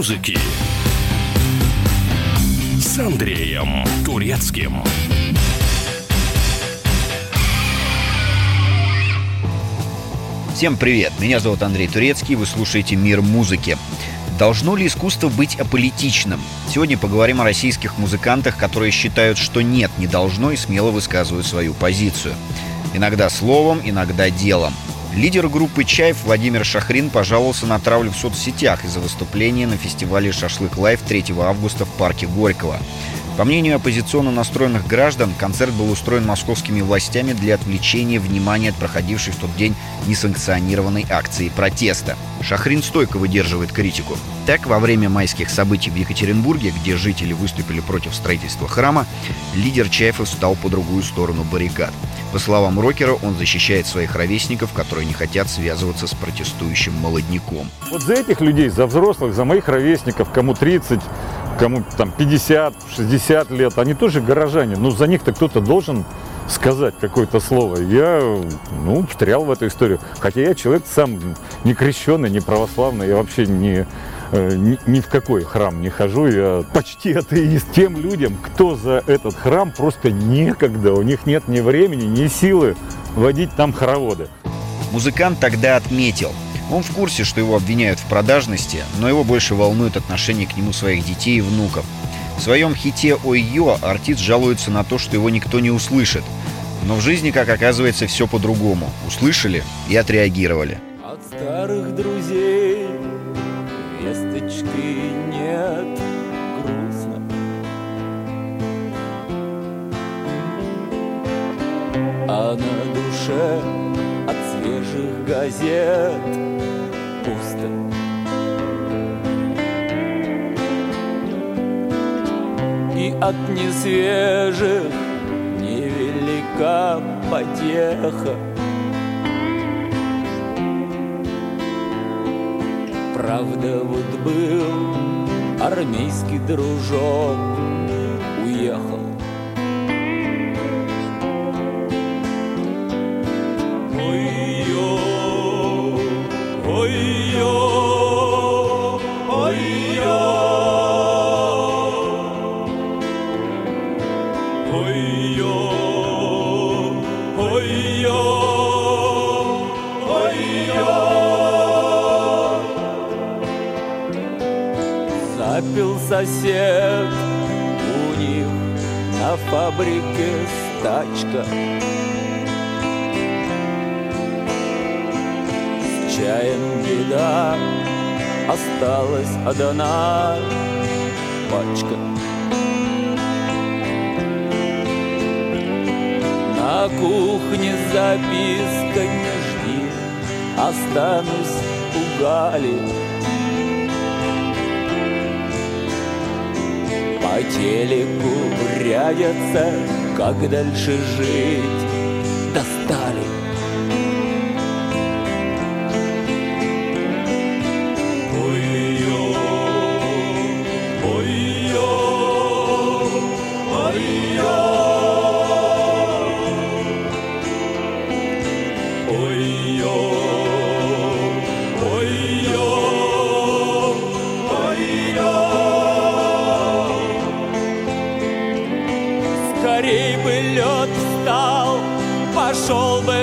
музыки с Андреем Турецким. Всем привет! Меня зовут Андрей Турецкий, вы слушаете «Мир музыки». Должно ли искусство быть аполитичным? Сегодня поговорим о российских музыкантах, которые считают, что нет, не должно и смело высказывают свою позицию. Иногда словом, иногда делом. Лидер группы «Чайф» Владимир Шахрин пожаловался на травлю в соцсетях из-за выступления на фестивале «Шашлык Live» 3 августа в парке Горького. По мнению оппозиционно настроенных граждан, концерт был устроен московскими властями для отвлечения внимания от проходившей в тот день несанкционированной акции протеста. Шахрин стойко выдерживает критику. Так, во время майских событий в Екатеринбурге, где жители выступили против строительства храма, лидер «Чайфа» встал по другую сторону баррикад. По словам рокера, он защищает своих ровесников, которые не хотят связываться с протестующим молодняком. Вот за этих людей, за взрослых, за моих ровесников, кому 30, кому там 50, 60 лет, они тоже горожане, но за них-то кто-то должен сказать какое-то слово. Я, ну, встрял в эту историю. Хотя я человек сам не крещенный, не православный, я вообще не, э, ни, ни в какой храм не хожу. Я почти атеист. Тем людям, кто за этот храм, просто некогда. У них нет ни времени, ни силы водить там хороводы. Музыкант тогда отметил, он в курсе, что его обвиняют в продажности, но его больше волнует отношение к нему своих детей и внуков. В своем хите «Ой-ё» артист жалуется на то, что его никто не услышит. Но в жизни, как оказывается, все по-другому. Услышали и отреагировали. От старых друзей весточки нет, грустно. А на душе от свежих газет пусто. И от несвежих невелика потеха. Правда, вот был армейский дружок, сосед у них на фабрике стачка. С чаем беда, осталась одна пачка. На кухне записка не жди, останусь у Гали. По телеку рядятся, как дальше жить.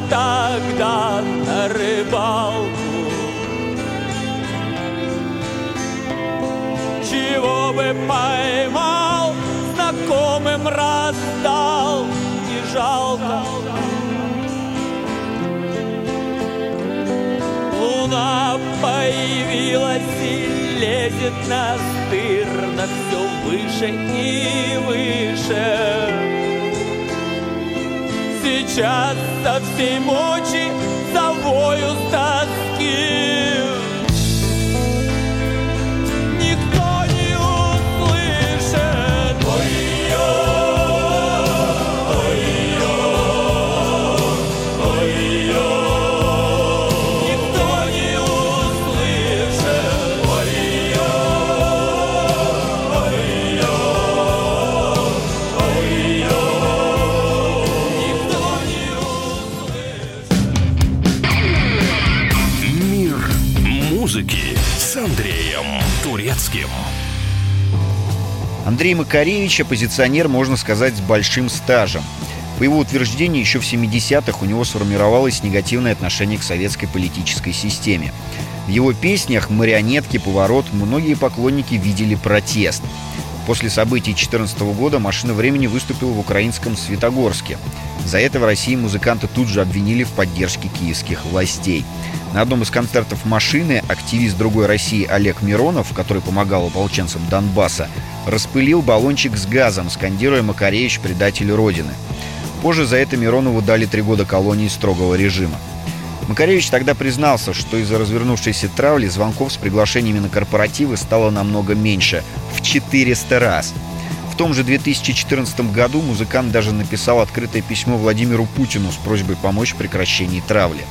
Тогда на рыбалку. Чего бы поймал, знакомым раздал, не жалко. Луна появилась и лезет настырно все выше и выше. Сейчас со всей мочи завою с тоски. Андрей Макаревич – оппозиционер, можно сказать, с большим стажем. По его утверждению, еще в 70-х у него сформировалось негативное отношение к советской политической системе. В его песнях «Марионетки», «Поворот» многие поклонники видели протест. После событий 2014 года «Машина времени» выступила в украинском Светогорске. За это в России музыканта тут же обвинили в поддержке киевских властей. На одном из концертов «Машины» активист другой России Олег Миронов, который помогал ополченцам Донбасса, распылил баллончик с газом, скандируя «Макаревич – предатель Родины». Позже за это Миронову дали три года колонии строгого режима. Макаревич тогда признался, что из-за развернувшейся травли звонков с приглашениями на корпоративы стало намного меньше – в 400 раз. В том же 2014 году музыкант даже написал открытое письмо Владимиру Путину с просьбой помочь в прекращении травли.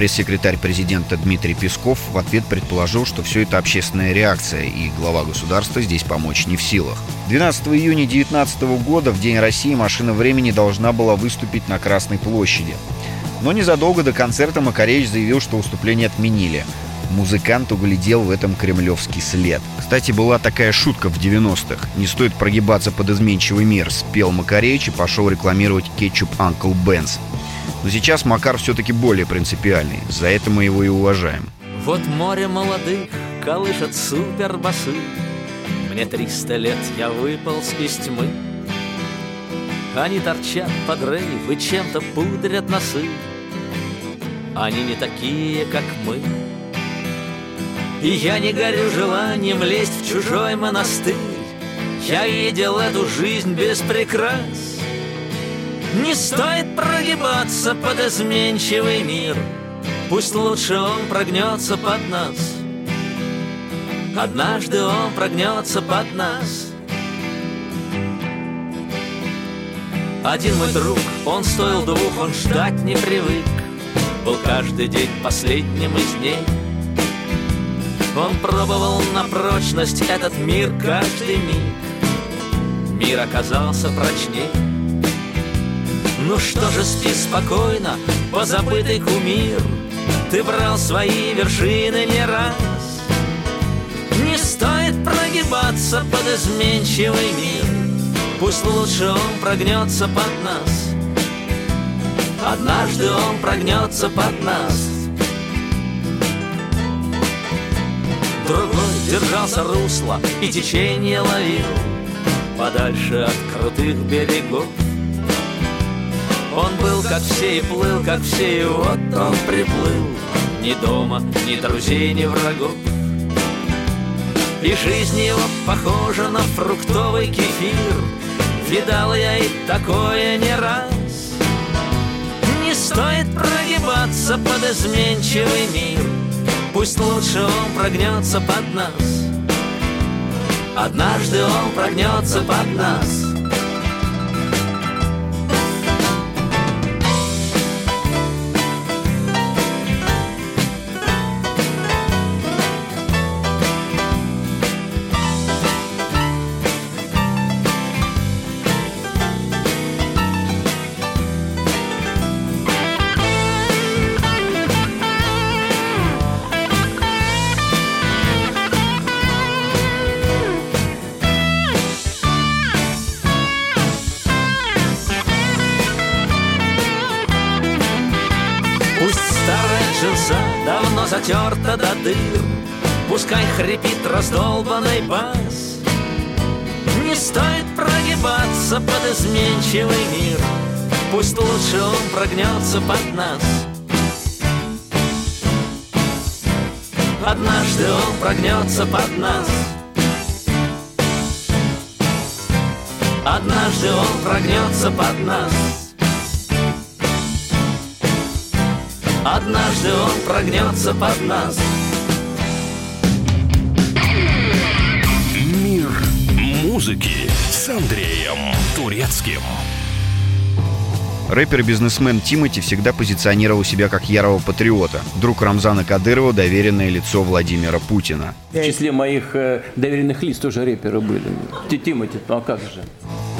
Пресс-секретарь президента Дмитрий Песков в ответ предположил, что все это общественная реакция, и глава государства здесь помочь не в силах. 12 июня 2019 года, в День России, машина времени должна была выступить на Красной площади. Но незадолго до концерта Макаревич заявил, что выступление отменили. Музыкант углядел в этом кремлевский след. Кстати, была такая шутка в 90-х. «Не стоит прогибаться под изменчивый мир», спел Макаревич и пошел рекламировать кетчуп Uncle Ben's. Но сейчас Макар все-таки более принципиальный. За это мы его и уважаем. Вот море молодых колышет супербасы. Мне триста лет, я выполз из тьмы. Они торчат под рейв и чем-то пудрят носы. Они не такие, как мы. И я не горю желанием лезть в чужой монастырь. Я видел эту жизнь без прикрас не стоит прогибаться под изменчивый мир. Пусть лучше он прогнется под нас. Однажды он прогнется под нас. Один мой друг, он стоил двух, он ждать не привык. Был каждый день последним из дней. Он пробовал на прочность этот мир каждый миг. Мир оказался прочней ну что же, спи спокойно, позабытый кумир. Ты брал свои вершины не раз. Не стоит прогибаться под изменчивый мир. Пусть лучше он прогнется под нас. Однажды он прогнется под нас. Другой держался русла и течение ловил. Подальше от крутых берегов он был как все и плыл, как все, и вот он приплыл. Ни дома, ни друзей, ни врагов. И жизнь его похожа на фруктовый кефир. Видал я и такое не раз. Не стоит прогибаться под изменчивый мир. Пусть лучше он прогнется под нас. Однажды он прогнется под нас дыр Пускай хрипит раздолбанный бас. Не стоит прогибаться под изменчивый мир. Пусть лучше он прогнется под нас. Однажды он прогнется под нас. Однажды он прогнется под нас. Однажды он прогнется под нас музыки с Андреем Турецким. Рэпер и бизнесмен Тимати всегда позиционировал себя как ярого патриота. Друг Рамзана Кадырова – доверенное лицо Владимира Путина. В числе моих э, доверенных лиц тоже рэперы были. Ти- Тимати, ну а как же?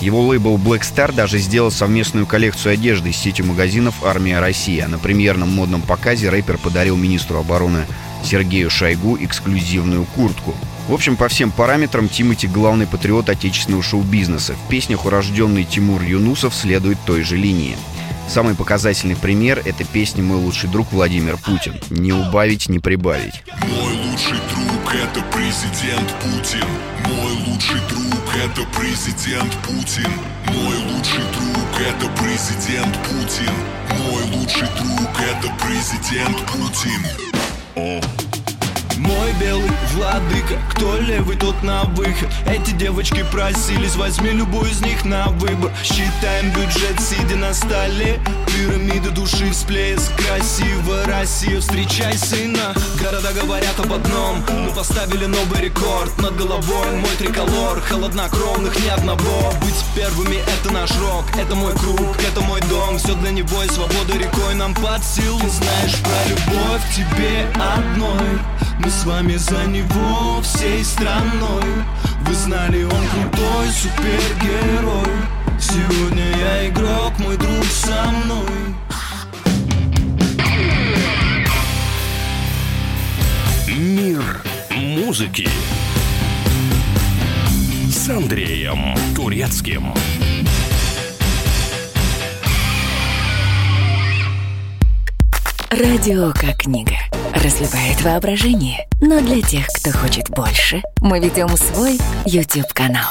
Его лейбл Black Star даже сделал совместную коллекцию одежды с сетью магазинов «Армия России». А на премьерном модном показе рэпер подарил министру обороны Сергею Шойгу эксклюзивную куртку. В общем, по всем параметрам Тимати главный патриот отечественного шоу-бизнеса. В песнях урожденный Тимур Юнусов следует той же линии. Самый показательный пример – это песня «Мой лучший друг Владимир Путин». Не убавить, не прибавить. Мой лучший друг это президент Путин. Мой лучший друг это президент Путин. Мой лучший друг это президент Путин. Мой лучший друг это президент Путин. О. Мой белый владыка, кто левый, тот на выход. Эти девочки просились, возьми любую из них на выбор. Считаем бюджет, сидя на столе Пирамиды души всплеск Красиво, Россия, встречай сына. Города говорят об одном Мы поставили новый рекорд. Над головой мой триколор Холоднокровных ни одного. Быть первыми это наш рок Это мой круг, это мой дом. Все для него и свобода рекой нам под силу. Знаешь про любовь тебе одной. Мы с вами за него всей страной. Вы знали, он крутой супергерой Сегодня я игрок, мой друг со мной Мир музыки с Андреем Турецким. Радио как книга. Разливает воображение. Но для тех, кто хочет больше, мы ведем свой YouTube-канал.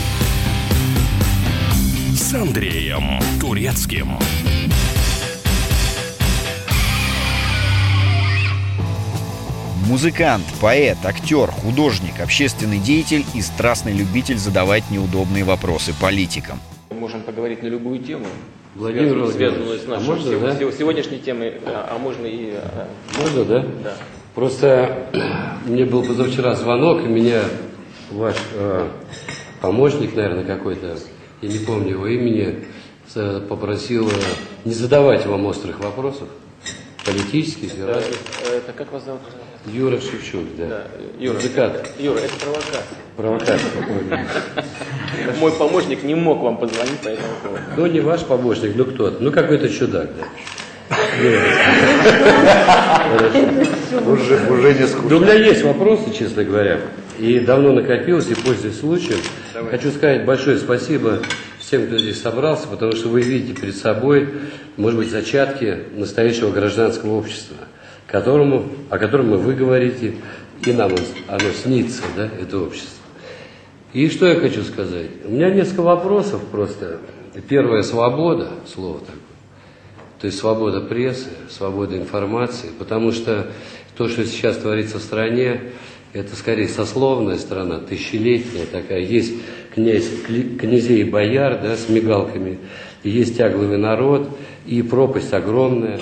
с Андреем Турецким. Музыкант, поэт, актер, художник, общественный деятель и страстный любитель задавать неудобные вопросы политикам. Можем поговорить на любую тему, Владимир связанную, с а нашей можно, сего- да? сего- сегодняшней темой, а, а можно и... а, Можно, да? Да. Просто мне был позавчера звонок, и меня ваш э, помощник, наверное, какой-то, я не помню его имени, с- попросил э, не задавать вам острых вопросов, политических и разных. Это как вас зовут? Юра Шевчук, да. Да, Юра. Музыкант, Юра, это провокация. провокатор какой-то. Мой помощник не мог вам позвонить по этому поводу. Ну, не ваш помощник, ну кто-то, ну какой-то чудак, да. Уже, уже не скучно. Да у меня есть вопросы, честно говоря, и давно накопилось, и пользуясь случаем. Хочу сказать большое спасибо всем, кто здесь собрался, потому что вы видите перед собой, может быть, зачатки настоящего гражданского общества, которому, о котором вы говорите, и нам оно снится, да, это общество. И что я хочу сказать? У меня несколько вопросов просто. Первое – свобода, слово такое. То есть свобода прессы, свобода информации, потому что то, что сейчас творится в стране, это скорее сословная страна, тысячелетняя такая. Есть князь, князей и бояр да, с мигалками, есть тягловый народ, и пропасть огромная.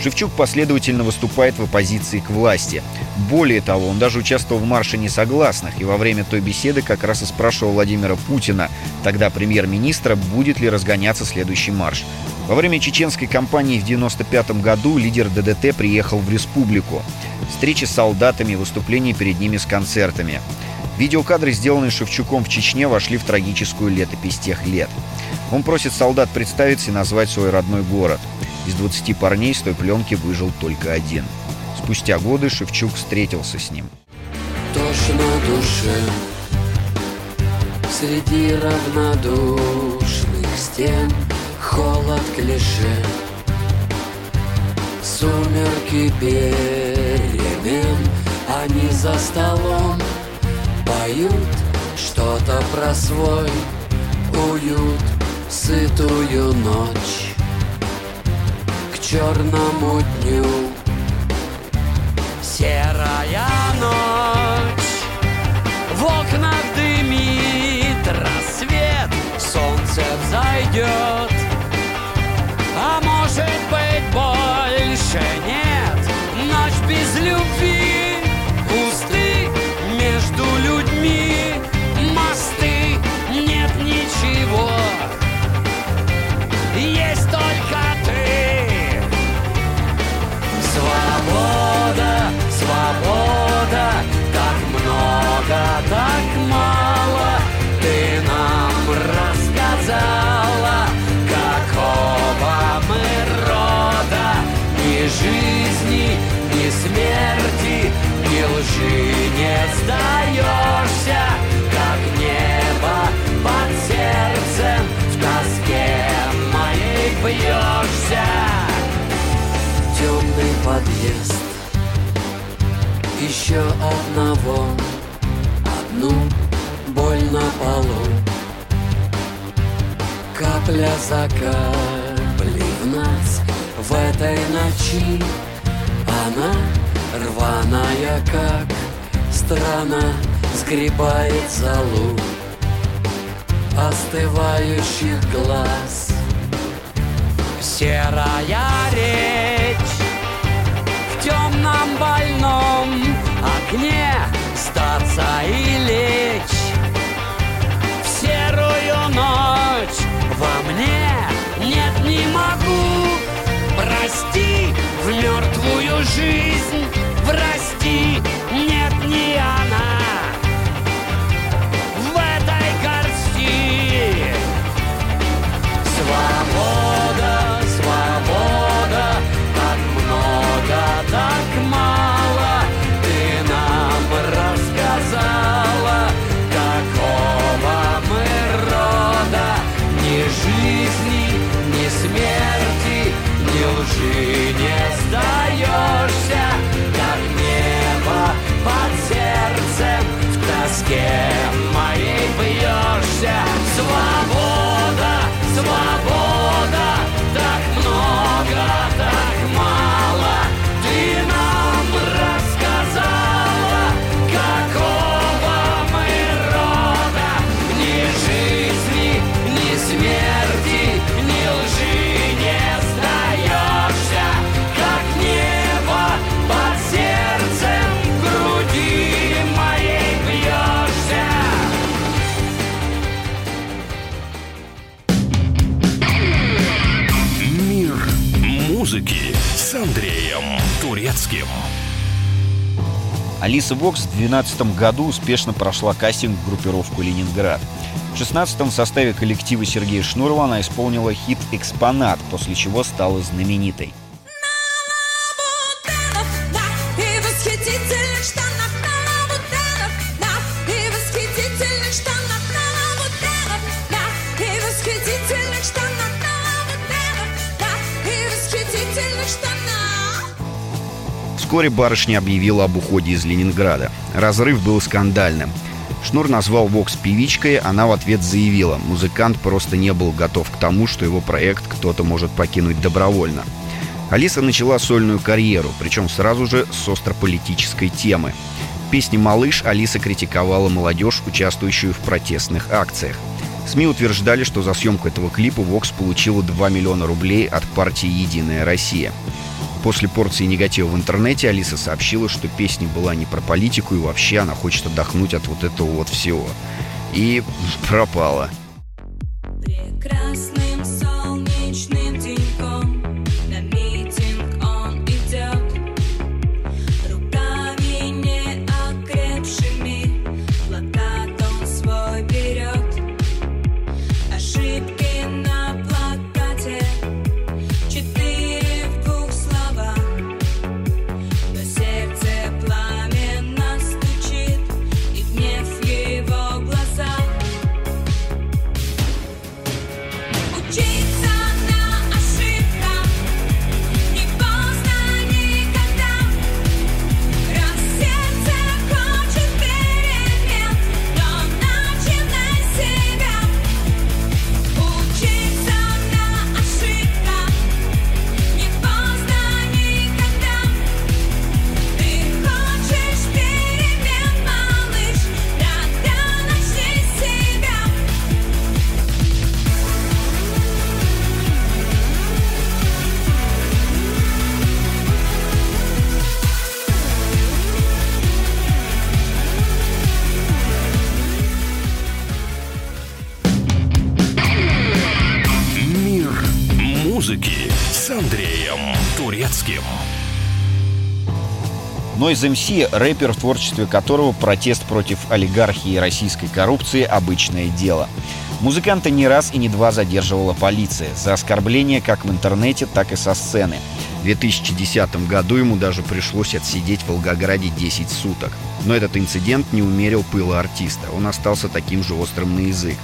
Шевчук последовательно выступает в оппозиции к власти. Более того, он даже участвовал в марше несогласных и во время той беседы как раз и спрашивал Владимира Путина, тогда премьер-министра, будет ли разгоняться следующий марш. Во время чеченской кампании в 1995 году лидер ДДТ приехал в республику. Встречи с солдатами, выступления перед ними с концертами. Видеокадры, сделанные Шевчуком в Чечне, вошли в трагическую летопись тех лет. Он просит солдат представиться и назвать свой родной город. Из 20 парней с той пленки выжил только один. Спустя годы Шевчук встретился с ним. Тошно душе Среди равнодушных стен Холод клише Сумерки перемен Они за столом Поют что-то про свой уют Сытую ночь. К черному дню. Серая ночь. В окнах дымит рассвет Солнце взойдет может быть больше нет? Ночь без любви, пусты между людьми Мосты, нет ничего. Есть еще одного Одну боль на полу. Капля за каплей в нас В этой ночи. Она рваная, как страна Сгребает залу Остывающих глаз. Серая В темном больном. Окне Сдаться и лечь. В серую ночь во мне Нет, не могу. Прости в мертвую жизнь Прости, Турецким. Алиса Вокс в 2012 году успешно прошла кастинг в группировку «Ленинград». В 2016 в составе коллектива Сергея Шнурова она исполнила хит «Экспонат», после чего стала знаменитой. Вскоре барышня объявила об уходе из Ленинграда. Разрыв был скандальным. Шнур назвал Вокс певичкой, она в ответ заявила, музыкант просто не был готов к тому, что его проект кто-то может покинуть добровольно. Алиса начала сольную карьеру, причем сразу же с острополитической темы. В песне «Малыш» Алиса критиковала молодежь, участвующую в протестных акциях. СМИ утверждали, что за съемку этого клипа Вокс получила 2 миллиона рублей от партии «Единая Россия». После порции негатива в интернете Алиса сообщила, что песня была не про политику и вообще она хочет отдохнуть от вот этого вот всего. И пропала. Прекрасным Noise MC — рэпер, в творчестве которого протест против олигархии и российской коррупции — обычное дело. Музыканта не раз и не два задерживала полиция за оскорбления как в интернете, так и со сцены. В 2010 году ему даже пришлось отсидеть в Волгограде 10 суток. Но этот инцидент не умерил пыла артиста, он остался таким же острым на язык.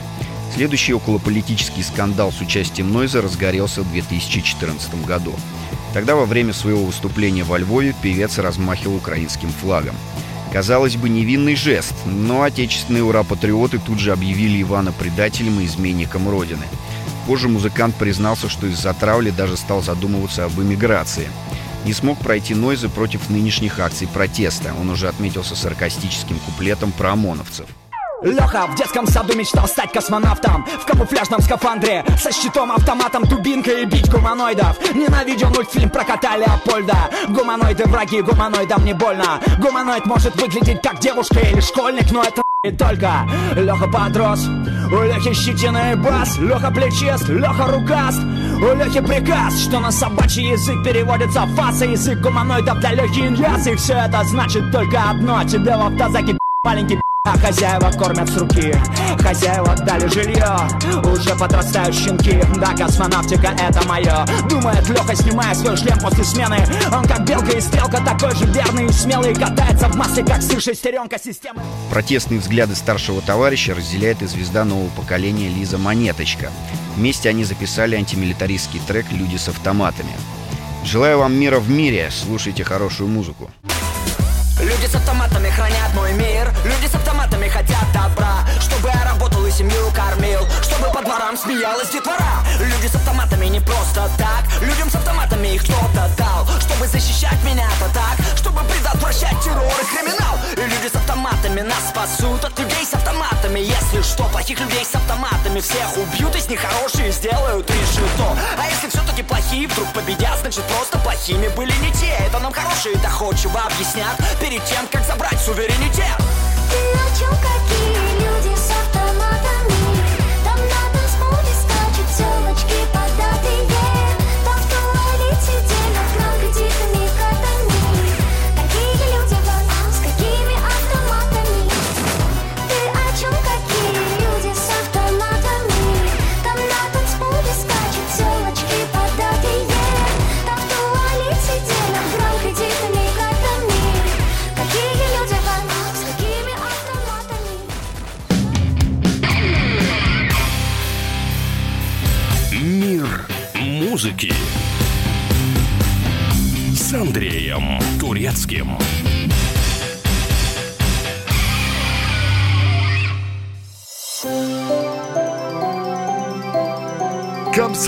Следующий околополитический скандал с участием Нойза разгорелся в 2014 году. Тогда во время своего выступления во Львове певец размахивал украинским флагом. Казалось бы, невинный жест, но отечественные ура-патриоты тут же объявили Ивана предателем и изменником Родины. Позже музыкант признался, что из-за травли даже стал задумываться об эмиграции. Не смог пройти Нойзы против нынешних акций протеста. Он уже отметился саркастическим куплетом про ОМОНовцев. Леха в детском саду мечтал стать космонавтом. В камуфляжном скафандре Со щитом, автоматом, дубинкой и бить гуманоидов. Ненавидел мультфильм про кота Леопольда. Гуманоиды враги, гуманоидам не больно. Гуманоид может выглядеть как девушка или школьник Но это и только. Леха подрос. У Лехи щетина и бас. Леха плечист, Леха рукаст. У Лехи приказ Что на собачий язык переводится фаса Язык гуманоидов для Лехи иньяс. И все это значит только одно. Тебе в автозаке маленький а хозяева кормят с руки. Хозяева дали жилье. Уже подрастают щенки. Да, космонавтика это мое Думает Леха, снимая свой шлем после смены. Он как белка и стрелка Такой же верный и смелый. Катается в массе, как сын шестеренка системы. Протестные взгляды старшего товарища разделяет и звезда нового поколения Лиза Монеточка. Вместе они записали антимилитаристский трек «Люди с автоматами». Желаю вам мира в мире, слушайте хорошую музыку. Люди с автоматами хранят смеялась детвора Люди с автоматами не просто так. Людям с автоматами их кто-то дал. Чтобы защищать меня-то так. Чтобы предотвращать террор и криминал. И люди с автоматами нас спасут От людей с автоматами. Если что, плохих людей с автоматами Всех убьют, из них хорошие сделают решето А если все-таки плохие вдруг победят Значит просто плохими были не те. Это нам хорошие доходчиво объяснят Перед тем, как забрать суверенитет. Ты о чем какие